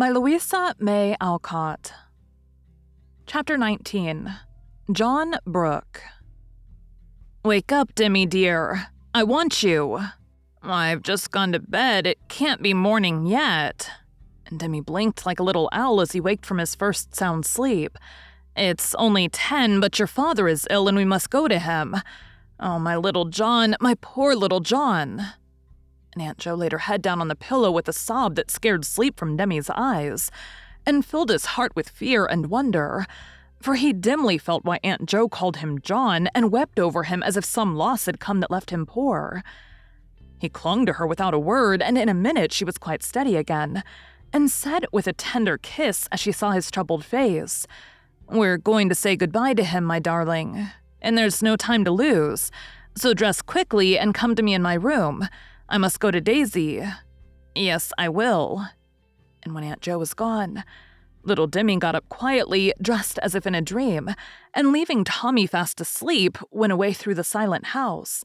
by Louisa May Alcott. Chapter 19 John Brooke. Wake up, Demi dear. I want you. I've just gone to bed. It can't be morning yet. And Demi blinked like a little owl as he waked from his first sound sleep. It's only ten, but your father is ill and we must go to him. Oh, my little John, my poor little John and Aunt Jo laid her head down on the pillow with a sob that scared sleep from Demi's eyes and filled his heart with fear and wonder, for he dimly felt why Aunt Jo called him John and wept over him as if some loss had come that left him poor. He clung to her without a word, and in a minute she was quite steady again, and said with a tender kiss as she saw his troubled face, We're going to say goodbye to him, my darling, and there's no time to lose, so dress quickly and come to me in my room. I must go to Daisy. Yes, I will. And when Aunt Jo was gone, little Demi got up quietly, dressed as if in a dream, and leaving Tommy fast asleep, went away through the silent house,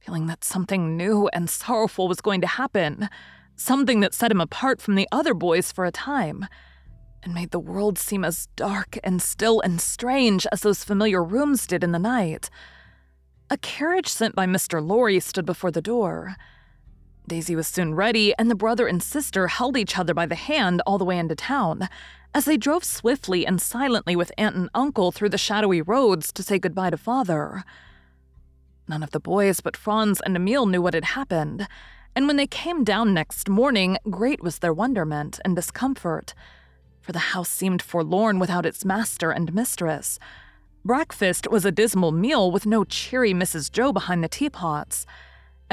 feeling that something new and sorrowful was going to happen, something that set him apart from the other boys for a time, and made the world seem as dark and still and strange as those familiar rooms did in the night. A carriage sent by Mr. Laurie stood before the door. Daisy was soon ready, and the brother and sister held each other by the hand all the way into town as they drove swiftly and silently with aunt and uncle through the shadowy roads to say goodbye to father. None of the boys but Franz and Emil knew what had happened, and when they came down next morning, great was their wonderment and discomfort, for the house seemed forlorn without its master and mistress. Breakfast was a dismal meal with no cheery Mrs. Jo behind the teapots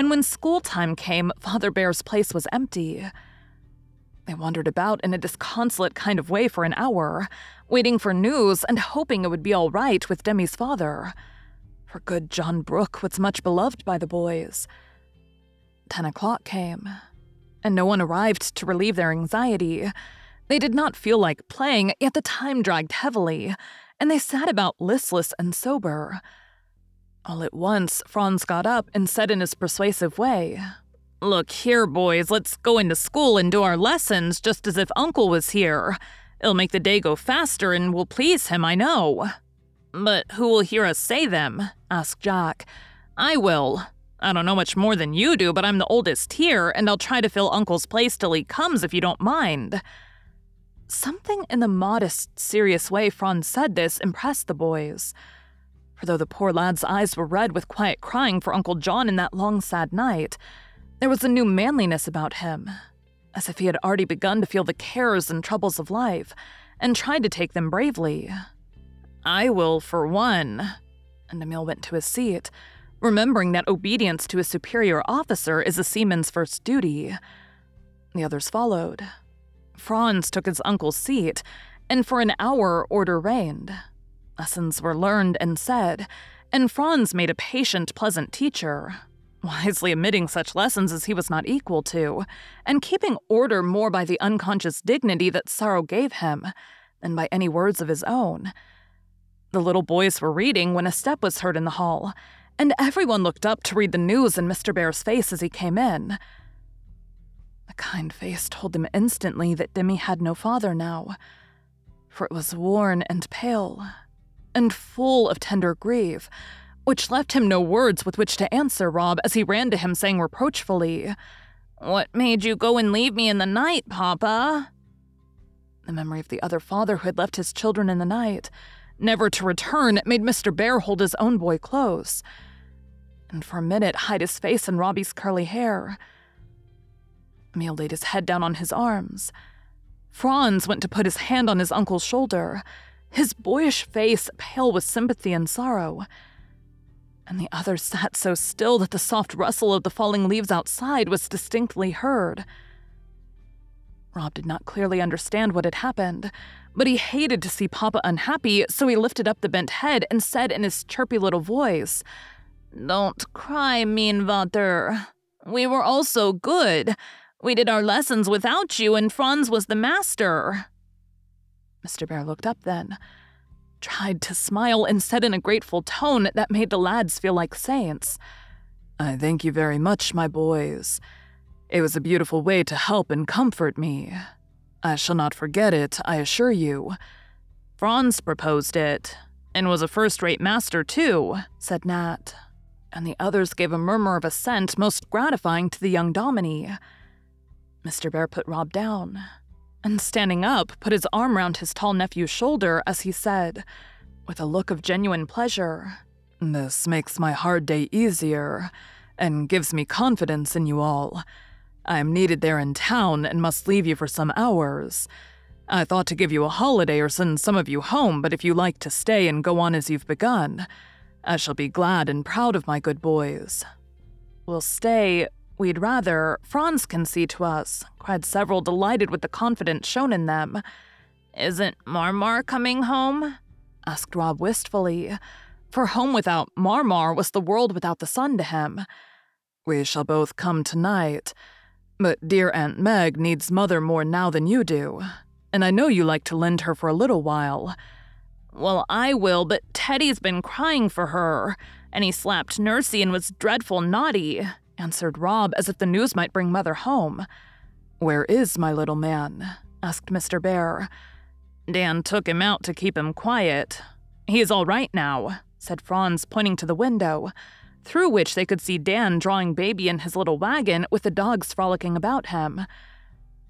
and when school time came, Father Bhaer's place was empty. They wandered about in a disconsolate kind of way for an hour, waiting for news and hoping it would be all right with Demi's father. For good John Brooke was much beloved by the boys. Ten o'clock came, and no one arrived to relieve their anxiety. They did not feel like playing, yet the time dragged heavily, and they sat about listless and sober. All at once, Franz got up and said in his persuasive way, Look here, boys, let's go into school and do our lessons just as if Uncle was here. It'll make the day go faster and will please him, I know. But who will hear us say them? asked Jack. I will. I don't know much more than you do, but I'm the oldest here, and I'll try to fill Uncle's place till he comes if you don't mind. Something in the modest, serious way Franz said this impressed the boys for though the poor lad's eyes were red with quiet crying for Uncle John in that long, sad night, there was a new manliness about him, as if he had already begun to feel the cares and troubles of life and tried to take them bravely. I will, for one. And Emil went to his seat, remembering that obedience to a superior officer is a seaman's first duty. The others followed. Franz took his uncle's seat, and for an hour order reigned. Lessons were learned and said, and Franz made a patient, pleasant teacher, wisely omitting such lessons as he was not equal to, and keeping order more by the unconscious dignity that sorrow gave him than by any words of his own. The little boys were reading when a step was heard in the hall, and everyone looked up to read the news in Mr. Bhaer's face as he came in. The kind face told them instantly that Demi had no father now, for it was worn and pale, and full of tender grief, which left him no words with which to answer Rob as he ran to him, saying reproachfully, What made you go and leave me in the night, Papa? The memory of the other father who had left his children in the night, never to return, made Mr. Bhaer hold his own boy close, and for a minute hide his face in Robbie's curly hair. Emil laid his head down on his arms. Franz went to put his hand on his uncle's shoulder, his boyish face pale with sympathy and sorrow. And the others sat so still that the soft rustle of the falling leaves outside was distinctly heard. Rob did not clearly understand what had happened, but he hated to see Papa unhappy, so he lifted up the bent head and said in his chirpy little voice, Don't cry, mein Vater. We were all so good. We did our lessons without you, and Franz was the master. Mr. Bhaer looked up then, tried to smile, and said in a grateful tone that made the lads feel like saints, I thank you very much, my boys. It was a beautiful way to help and comfort me. I shall not forget it, I assure you. Franz proposed it, and was a first rate master, too, said Nat. And the others gave a murmur of assent most gratifying to the young dominie. Mr. Bhaer put Rob down, and standing up, put his arm round his tall nephew's shoulder as he said, with a look of genuine pleasure, This makes my hard day easier, and gives me confidence in you all. I am needed there in town and must leave you for some hours. I thought to give you a holiday or send some of you home, but if you like to stay and go on as you've begun, I shall be glad and proud of my good boys. We'll stay, We'd rather, Franz can see to us, cried several, delighted with the confidence shown in them. Isn't Marmar coming home? asked Rob wistfully, for home without Marmar was the world without the sun to him. We shall both come tonight, but dear Aunt Meg needs mother more now than you do, and I know you like to lend her for a little while. Well, I will, but Teddy's been crying for her, and he slapped Nursey and was dreadful naughty, answered Rob as if the news might bring Mother home. Where is my little man? asked Mr. Bhaer. Dan took him out to keep him quiet. He is all right now, said Franz, pointing to the window, through which they could see Dan drawing baby in his little wagon with the dogs frolicking about him.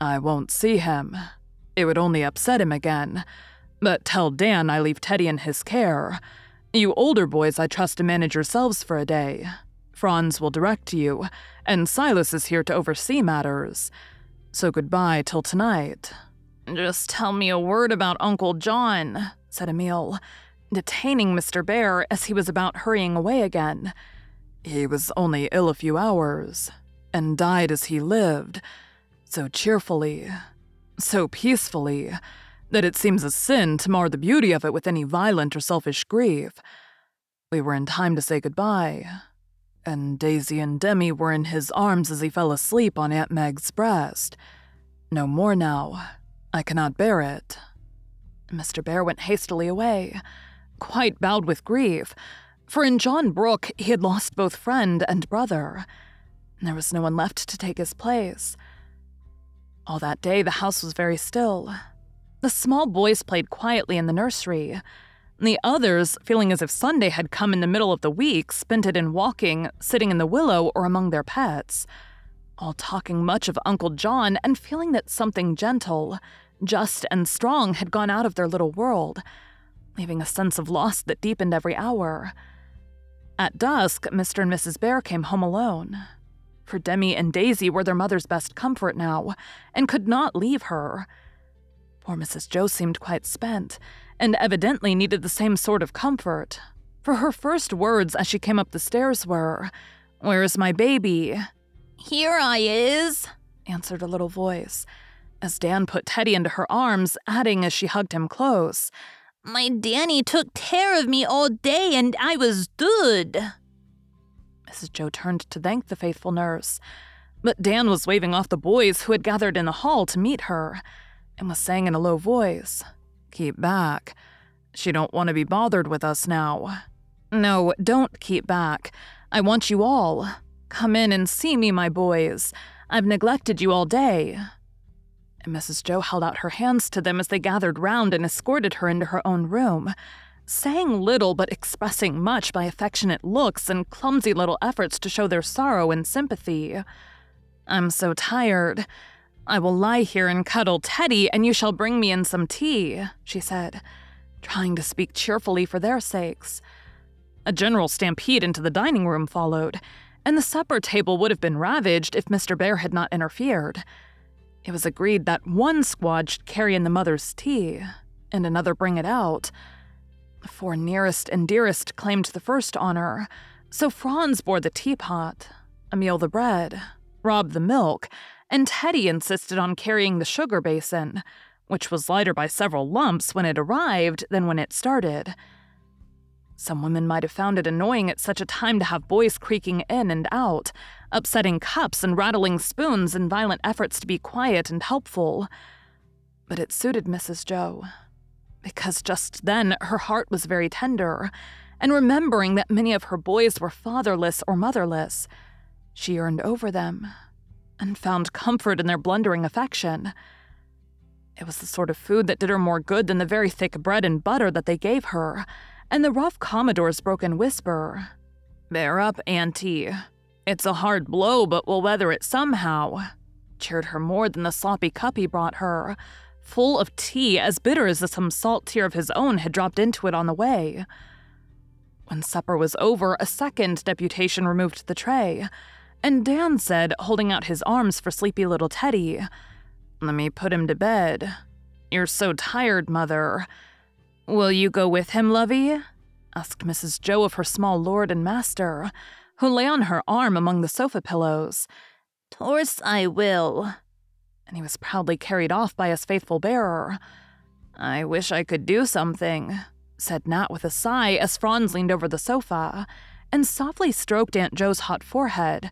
I won't see him. It would only upset him again. But tell Dan I leave Teddy in his care. You older boys I trust to manage yourselves for a day. Franz will direct you, and Silas is here to oversee matters. So goodbye till tonight. Just tell me a word about Uncle John, said Emil, detaining Mr. Bhaer as he was about hurrying away again. He was only ill a few hours, and died as he lived, so cheerfully, so peacefully, that it seems a sin to mar the beauty of it with any violent or selfish grief. We were in time to say goodbye, and Daisy and Demi were in his arms as he fell asleep on Aunt Meg's breast. No more now. I cannot bear it. Mr. Bhaer went hastily away, quite bowed with grief, for in John Brooke he had lost both friend and brother. There was no one left to take his place. All that day the house was very still. The small boys played quietly in the nursery. The others, feeling as if Sunday had come in the middle of the week, spent it in walking, sitting in the willow, or among their pets. All talking much of Uncle John and feeling that something gentle, just, and strong had gone out of their little world, leaving a sense of loss that deepened every hour. At dusk, Mr. and Mrs. Bhaer came home alone. For Demi and Daisy were their mother's best comfort now, and could not leave her. Poor Mrs. Jo seemed quite spent, and evidently needed the same sort of comfort. For her first words as she came up the stairs were, Where's my baby? Here I is, answered a little voice, as Dan put Teddy into her arms, adding as she hugged him close, My Danny took care of me all day and I was good. Mrs. Jo turned to thank the faithful nurse, but Dan was waving off the boys who had gathered in the hall to meet her, and was saying in a low voice, Keep back. She don't want to be bothered with us now. No, don't keep back. I want you all. Come in and see me, my boys. I've neglected you all day. And Mrs. Jo held out her hands to them as they gathered round and escorted her into her own room, saying little but expressing much by affectionate looks and clumsy little efforts to show their sorrow and sympathy. I'm so tired. I will lie here and cuddle Teddy, and you shall bring me in some tea, she said, trying to speak cheerfully for their sakes. A general stampede into the dining room followed, and the supper table would have been ravaged if Mr. Bhaer had not interfered. It was agreed that one squad should carry in the mother's tea, and another bring it out. The four nearest and dearest claimed the first honor, so Franz bore the teapot, Emil the bread, Rob the milk, and Teddy insisted on carrying the sugar basin, which was lighter by several lumps when it arrived than when it started. Some women might have found it annoying at such a time to have boys creaking in and out, upsetting cups and rattling spoons in violent efforts to be quiet and helpful. But it suited Mrs. Jo, because just then her heart was very tender, and remembering that many of her boys were fatherless or motherless, she yearned over them and found comfort in their blundering affection. It was the sort of food that did her more good than the very thick bread and butter that they gave her and the rough Commodore's broken whisper. Bear up, Auntie. It's a hard blow, but we'll weather it somehow. Cheered her more than the sloppy cup he brought her, full of tea as bitter as some salt tear of his own had dropped into it on the way. When supper was over, a second deputation removed the tray, and Dan said, holding out his arms for sleepy little Teddy, Let me put him to bed. You're so tired, Mother. Will you go with him, lovey? asked Mrs. Jo of her small lord and master, who lay on her arm among the sofa pillows. Course I will. And he was proudly carried off by his faithful bearer. I wish I could do something, said Nat with a sigh as Franz leaned over the sofa and softly stroked Aunt Jo's hot forehead.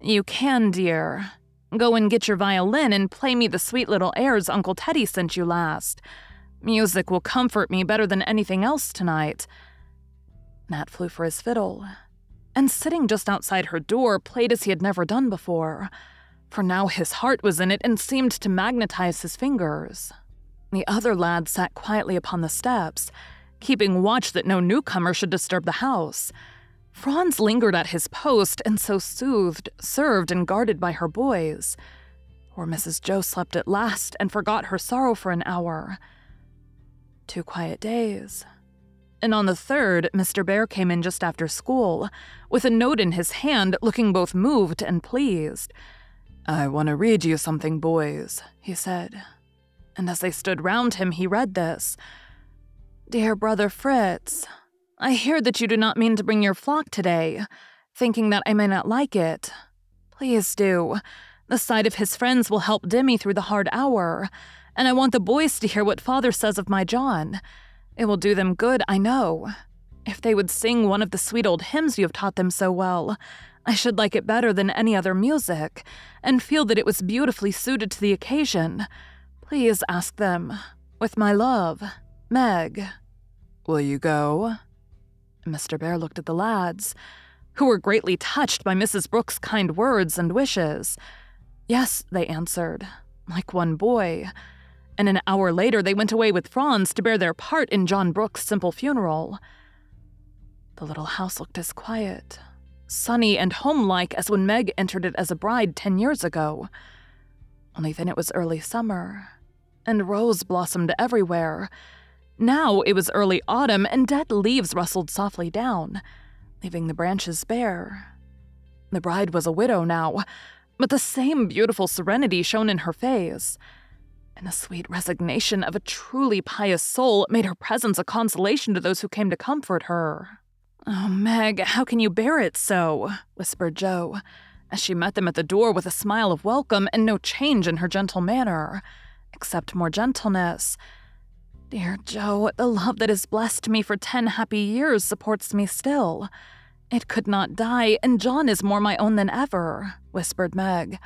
You can, dear. Go and get your violin and play me the sweet little airs Uncle Teddy sent you last. Music will comfort me better than anything else tonight. Nat flew for his fiddle, and sitting just outside her door, played as he had never done before, for now his heart was in it and seemed to magnetize his fingers. The other lad sat quietly upon the steps, keeping watch that no newcomer should disturb the house. Franz lingered at his post and so soothed, served, and guarded by her boys. Poor Mrs. Jo slept at last and forgot her sorrow for an hour. Two quiet days. And on the third, Mr. Bhaer came in just after school, with a note in his hand, looking both moved and pleased. I want to read you something, boys, he said. And as they stood round him, he read this Dear Brother Fritz, I hear that you do not mean to bring your flock today, thinking that I may not like it. Please do. The sight of his friends will help Demi through the hard hour and I want the boys to hear what father says of my John. It will do them good, I know. If they would sing one of the sweet old hymns you have taught them so well, I should like it better than any other music, and feel that it was beautifully suited to the occasion. Please ask them. With my love, Meg. Will you go? Mr. Bhaer looked at the lads, who were greatly touched by Mrs. Brooke's kind words and wishes. Yes, they answered, like one boy and an hour later they went away with Franz to bear their part in John Brooke's simple funeral. The little house looked as quiet, sunny, and homelike as when Meg entered it as a bride ten years ago. Only then it was early summer, and rose blossomed everywhere. Now it was early autumn, and dead leaves rustled softly down, leaving the branches bare. The bride was a widow now, but the same beautiful serenity shone in her face and the sweet resignation of a truly pious soul made her presence a consolation to those who came to comfort her. Oh, Meg, how can you bear it so? whispered Jo, as she met them at the door with a smile of welcome and no change in her gentle manner, except more gentleness. Dear Jo, the love that has blessed me for ten happy years supports me still. It could not die, and John is more my own than ever, whispered Meg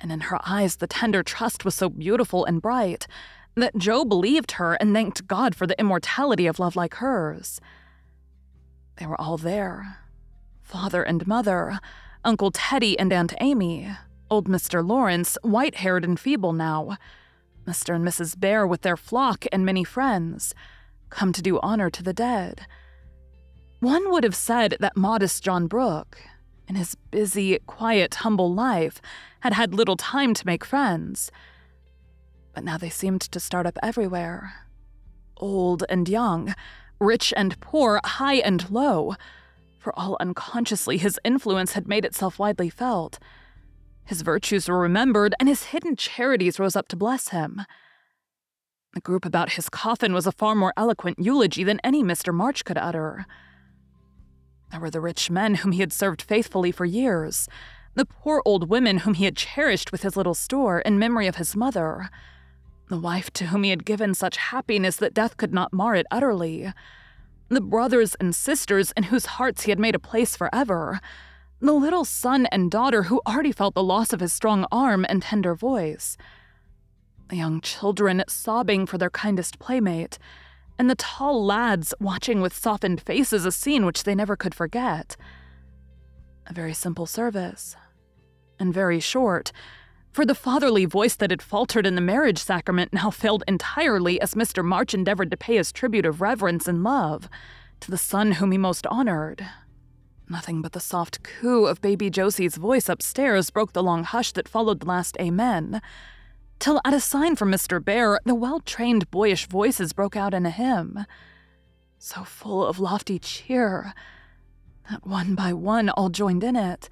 and in her eyes the tender trust was so beautiful and bright that Jo believed her and thanked God for the immortality of love like hers. They were all there father and mother, Uncle Teddy and Aunt Amy, old Mr. Laurence, white haired and feeble now, Mr. and Mrs. Bhaer with their flock and many friends, come to do honor to the dead. One would have said that modest John Brooke, in his busy, quiet, humble life, had had little time to make friends. But now they seemed to start up everywhere old and young, rich and poor, high and low, for all unconsciously his influence had made itself widely felt. His virtues were remembered, and his hidden charities rose up to bless him. The group about his coffin was a far more eloquent eulogy than any Mr. March could utter. There were the rich men whom he had served faithfully for years, the poor old women whom he had cherished with his little store in memory of his mother, the wife to whom he had given such happiness that death could not mar it utterly, the brothers and sisters in whose hearts he had made a place forever, the little son and daughter who already felt the loss of his strong arm and tender voice, the young children sobbing for their kindest playmate and the tall lads watching with softened faces a scene which they never could forget. A very simple service, and very short, for the fatherly voice that had faltered in the marriage sacrament now failed entirely as Mr. March endeavored to pay his tribute of reverence and love to the son whom he most honored. Nothing but the soft coo of baby Josie's voice upstairs broke the long hush that followed the last amen, till at a sign from Mr. Bhaer, the well trained boyish voices broke out in a hymn, so full of lofty cheer that one by one all joined in it,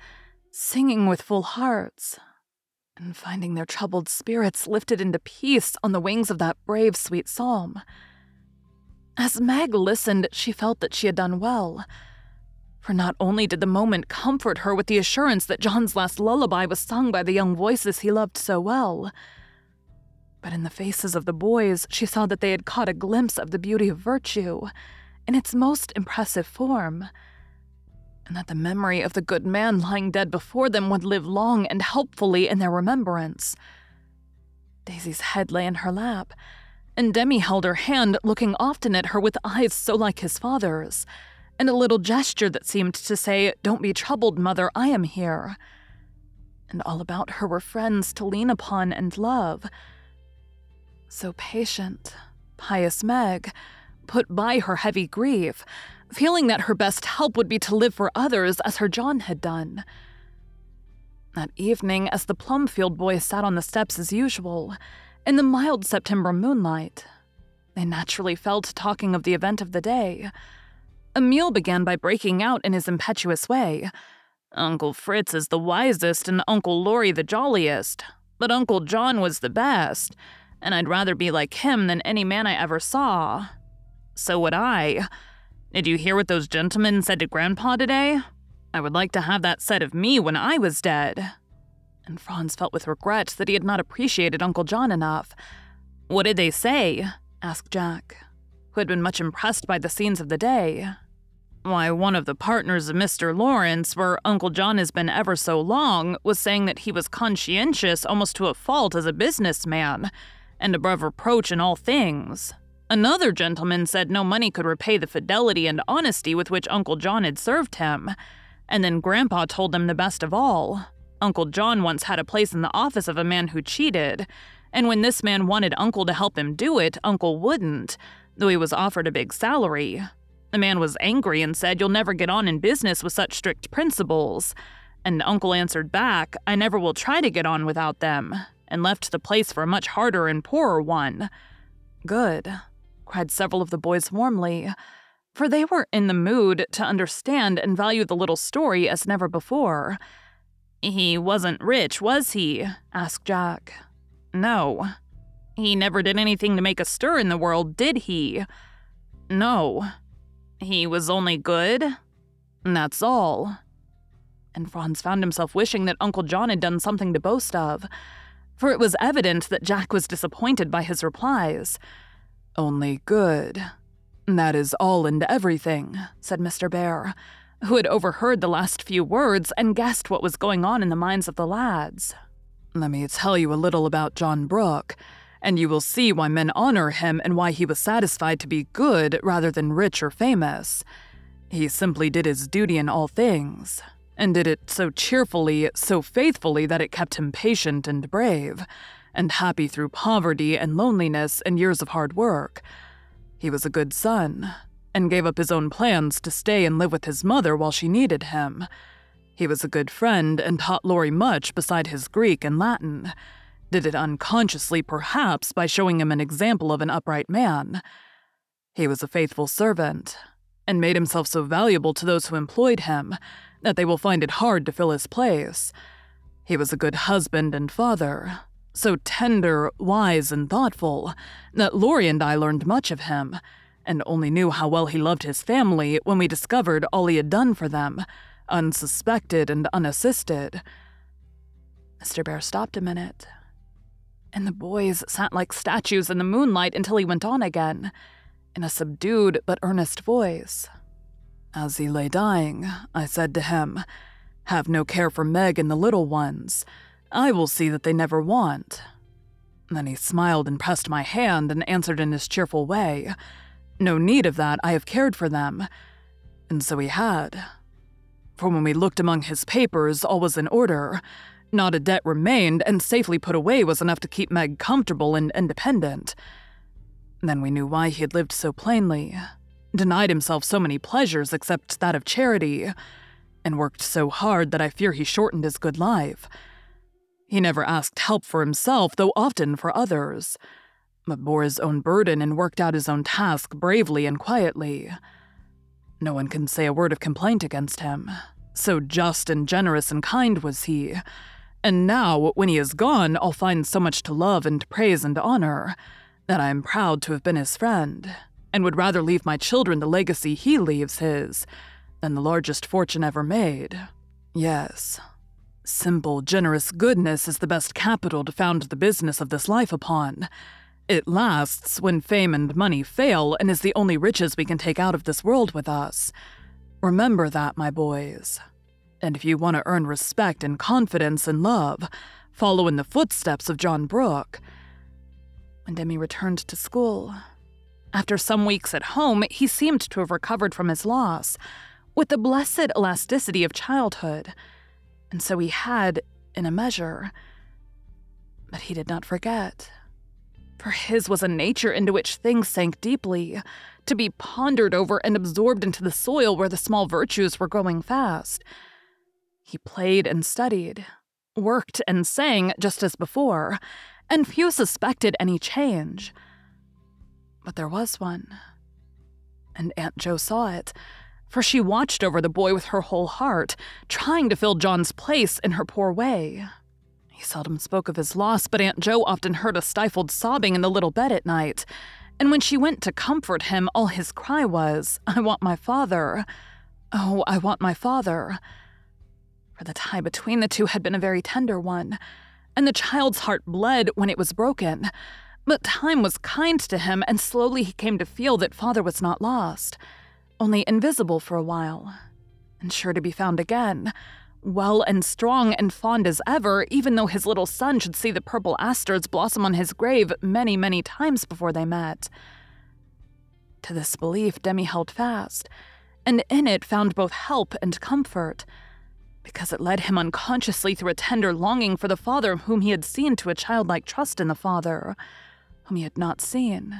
singing with full hearts, and finding their troubled spirits lifted into peace on the wings of that brave, sweet psalm. As Meg listened, she felt that she had done well. For not only did the moment comfort her with the assurance that John's last lullaby was sung by the young voices he loved so well, but in the faces of the boys, she saw that they had caught a glimpse of the beauty of virtue in its most impressive form, and that the memory of the good man lying dead before them would live long and helpfully in their remembrance. Daisy's head lay in her lap, and Demi held her hand, looking often at her with eyes so like his father's, and a little gesture that seemed to say, Don't be troubled, mother, I am here. And all about her were friends to lean upon and love so patient, pious Meg, put by her heavy grief, feeling that her best help would be to live for others as her John had done. That evening, as the Plumfield boys sat on the steps as usual, in the mild September moonlight, they naturally fell to talking of the event of the day. Emil began by breaking out in his impetuous way. Uncle Fritz is the wisest and Uncle Laurie the jolliest, but Uncle John was the best and I'd rather be like him than any man I ever saw. So would I. Did you hear what those gentlemen said to Grandpa today? I would like to have that said of me when I was dead. And Franz felt with regret that he had not appreciated Uncle John enough. What did they say? asked Jack, who had been much impressed by the scenes of the day. Why, one of the partners of Mr. Laurence, where Uncle John has been ever so long, was saying that he was conscientious almost to a fault as a businessman, and above reproach in all things. Another gentleman said no money could repay the fidelity and honesty with which Uncle John had served him. And then Grandpa told them the best of all. Uncle John once had a place in the office of a man who cheated, and when this man wanted Uncle to help him do it, Uncle wouldn't, though he was offered a big salary. The man was angry and said, You'll never get on in business with such strict principles. And Uncle answered back, I never will try to get on without them and left the place for a much harder and poorer one. Good, cried several of the boys warmly, for they were in the mood to understand and value the little story as never before. He wasn't rich, was he? asked Jack. No. He never did anything to make a stir in the world, did he? No. He was only good? That's all. And Franz found himself wishing that Uncle John had done something to boast of for it was evident that Jack was disappointed by his replies. Only good. That is all and everything, said Mr. Bhaer, who had overheard the last few words and guessed what was going on in the minds of the lads. Let me tell you a little about John Brooke, and you will see why men honor him and why he was satisfied to be good rather than rich or famous. He simply did his duty in all things, and did it so cheerfully, so faithfully that it kept him patient and brave, and happy through poverty and loneliness and years of hard work. He was a good son, and gave up his own plans to stay and live with his mother while she needed him. He was a good friend and taught Laurie much beside his Greek and Latin did it unconsciously, perhaps, by showing him an example of an upright man. He was a faithful servant, and made himself so valuable to those who employed him that they will find it hard to fill his place. He was a good husband and father, so tender, wise, and thoughtful that Laurie and I learned much of him, and only knew how well he loved his family when we discovered all he had done for them, unsuspected and unassisted. Mr. Bhaer stopped a minute and the boys sat like statues in the moonlight until he went on again, in a subdued but earnest voice. As he lay dying, I said to him, Have no care for Meg and the little ones. I will see that they never want. Then he smiled and pressed my hand and answered in his cheerful way, No need of that, I have cared for them. And so he had. For when we looked among his papers, all was in order. Not a debt remained, and safely put away was enough to keep Meg comfortable and independent. Then we knew why he had lived so plainly, denied himself so many pleasures except that of charity, and worked so hard that I fear he shortened his good life. He never asked help for himself, though often for others, but bore his own burden and worked out his own task bravely and quietly. No one can say a word of complaint against him. So just and generous and kind was he and now, when he is gone, I'll find so much to love and praise and honor that I am proud to have been his friend, and would rather leave my children the legacy he leaves his than the largest fortune ever made. Yes, simple, generous goodness is the best capital to found the business of this life upon. It lasts when fame and money fail and is the only riches we can take out of this world with us. Remember that, my boys. And if you want to earn respect and confidence and love, follow in the footsteps of John Brooke. When Demi returned to school, after some weeks at home, he seemed to have recovered from his loss, with the blessed elasticity of childhood. And so he had, in a measure. But he did not forget. For his was a nature into which things sank deeply, to be pondered over and absorbed into the soil where the small virtues were growing fast. He played and studied, worked and sang just as before, and few suspected any change. But there was one. And Aunt Jo saw it, for she watched over the boy with her whole heart, trying to fill John's place in her poor way. He seldom spoke of his loss, but Aunt Jo often heard a stifled sobbing in the little bed at night. And when she went to comfort him, all his cry was, I want my father. Oh, I want my father for the tie between the two had been a very tender one, and the child's heart bled when it was broken. But time was kind to him, and slowly he came to feel that father was not lost, only invisible for a while, and sure to be found again, well and strong and fond as ever, even though his little son should see the purple asters blossom on his grave many, many times before they met. To this belief, Demi held fast, and in it found both help and comfort because it led him unconsciously through a tender longing for the father whom he had seen to a childlike trust in the father whom he had not seen.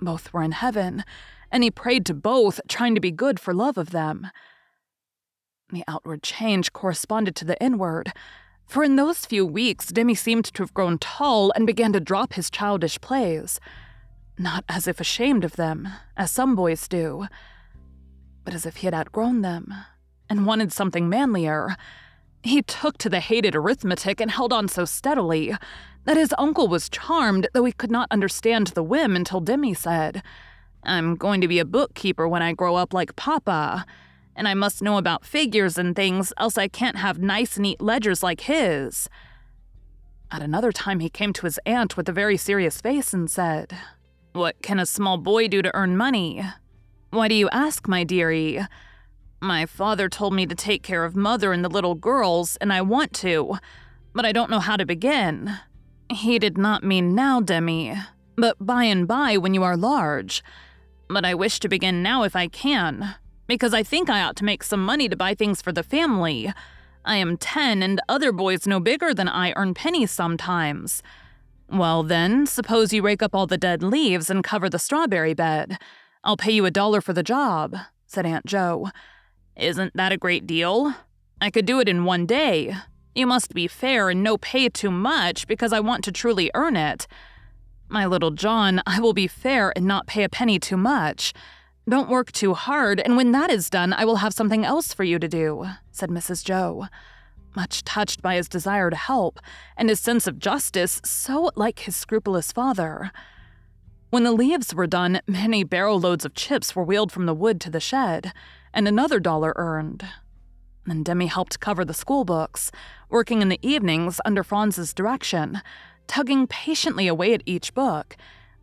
Both were in heaven, and he prayed to both, trying to be good for love of them. The outward change corresponded to the inward, for in those few weeks Demi seemed to have grown tall and began to drop his childish plays, not as if ashamed of them, as some boys do, but as if he had outgrown them and wanted something manlier. He took to the hated arithmetic and held on so steadily that his uncle was charmed, though he could not understand the whim until Demi said, I'm going to be a bookkeeper when I grow up like Papa, and I must know about figures and things, else I can't have nice, neat ledgers like his. At another time, he came to his aunt with a very serious face and said, What can a small boy do to earn money? Why do you ask, my dearie? My father told me to take care of mother and the little girls, and I want to, but I don't know how to begin. He did not mean now, Demi, but by and by when you are large. But I wish to begin now if I can, because I think I ought to make some money to buy things for the family. I am 10, and other boys no bigger than I earn pennies sometimes. Well, then, suppose you rake up all the dead leaves and cover the strawberry bed. I'll pay you a dollar for the job, said Aunt Jo. Isn't that a great deal? I could do it in one day. You must be fair and no pay too much because I want to truly earn it. My little John, I will be fair and not pay a penny too much. Don't work too hard, and when that is done, I will have something else for you to do, said Mrs. Jo, much touched by his desire to help and his sense of justice, so like his scrupulous father. When the leaves were done, many barrow loads of chips were wheeled from the wood to the shed, and another dollar earned. And Demi helped cover the school books, working in the evenings under Franz's direction, tugging patiently away at each book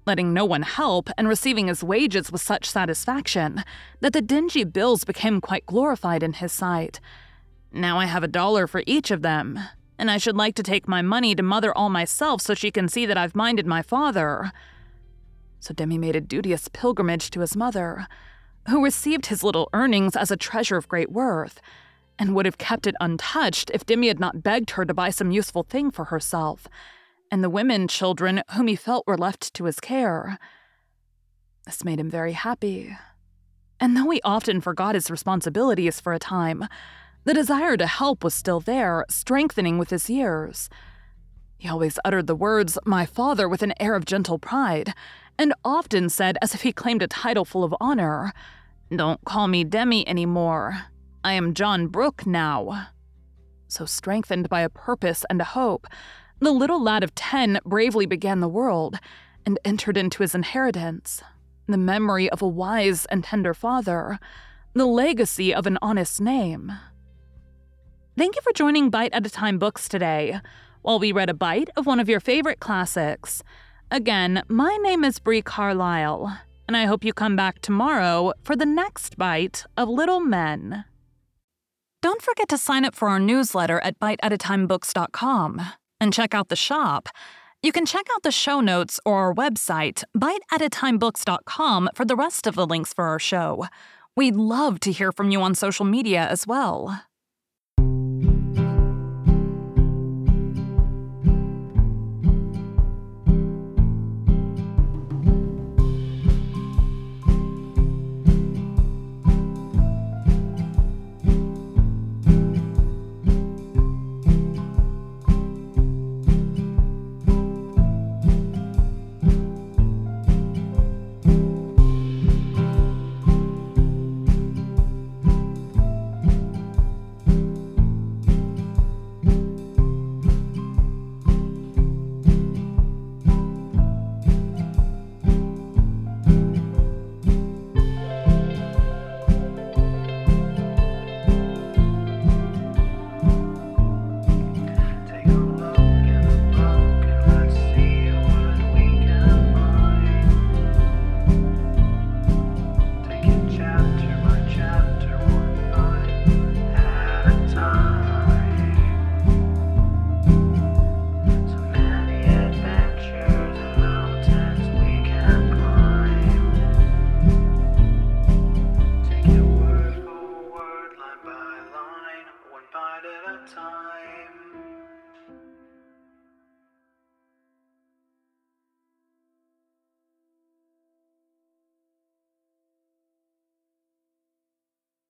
letting no one help and receiving his wages with such satisfaction that the dingy bills became quite glorified in his sight. Now I have a dollar for each of them, and I should like to take my money to mother all myself so she can see that I've minded my father. So Demi made a duteous pilgrimage to his mother, who received his little earnings as a treasure of great worth, and would have kept it untouched if Demi had not begged her to buy some useful thing for herself and the women children whom he felt were left to his care. This made him very happy. And though he often forgot his responsibilities for a time, the desire to help was still there, strengthening with his years. He always uttered the words, my father, with an air of gentle pride, and often said, as if he claimed a title full of honor, Don't call me Demi any more. I am John Brooke now. So strengthened by a purpose and a hope, the little lad of 10 bravely began the world and entered into his inheritance the memory of a wise and tender father, the legacy of an honest name. Thank you for joining Bite at a Time Books today, while we read a bite of one of your favorite classics. Again, my name is Bree Carlile, and I hope you come back tomorrow for the next bite of Little Men. Don't forget to sign up for our newsletter at biteatatimebooks.com and check out the shop, you can check out the show notes or our website, biteatatimebooks.com, for the rest of the links for our show. We'd love to hear from you on social media as well.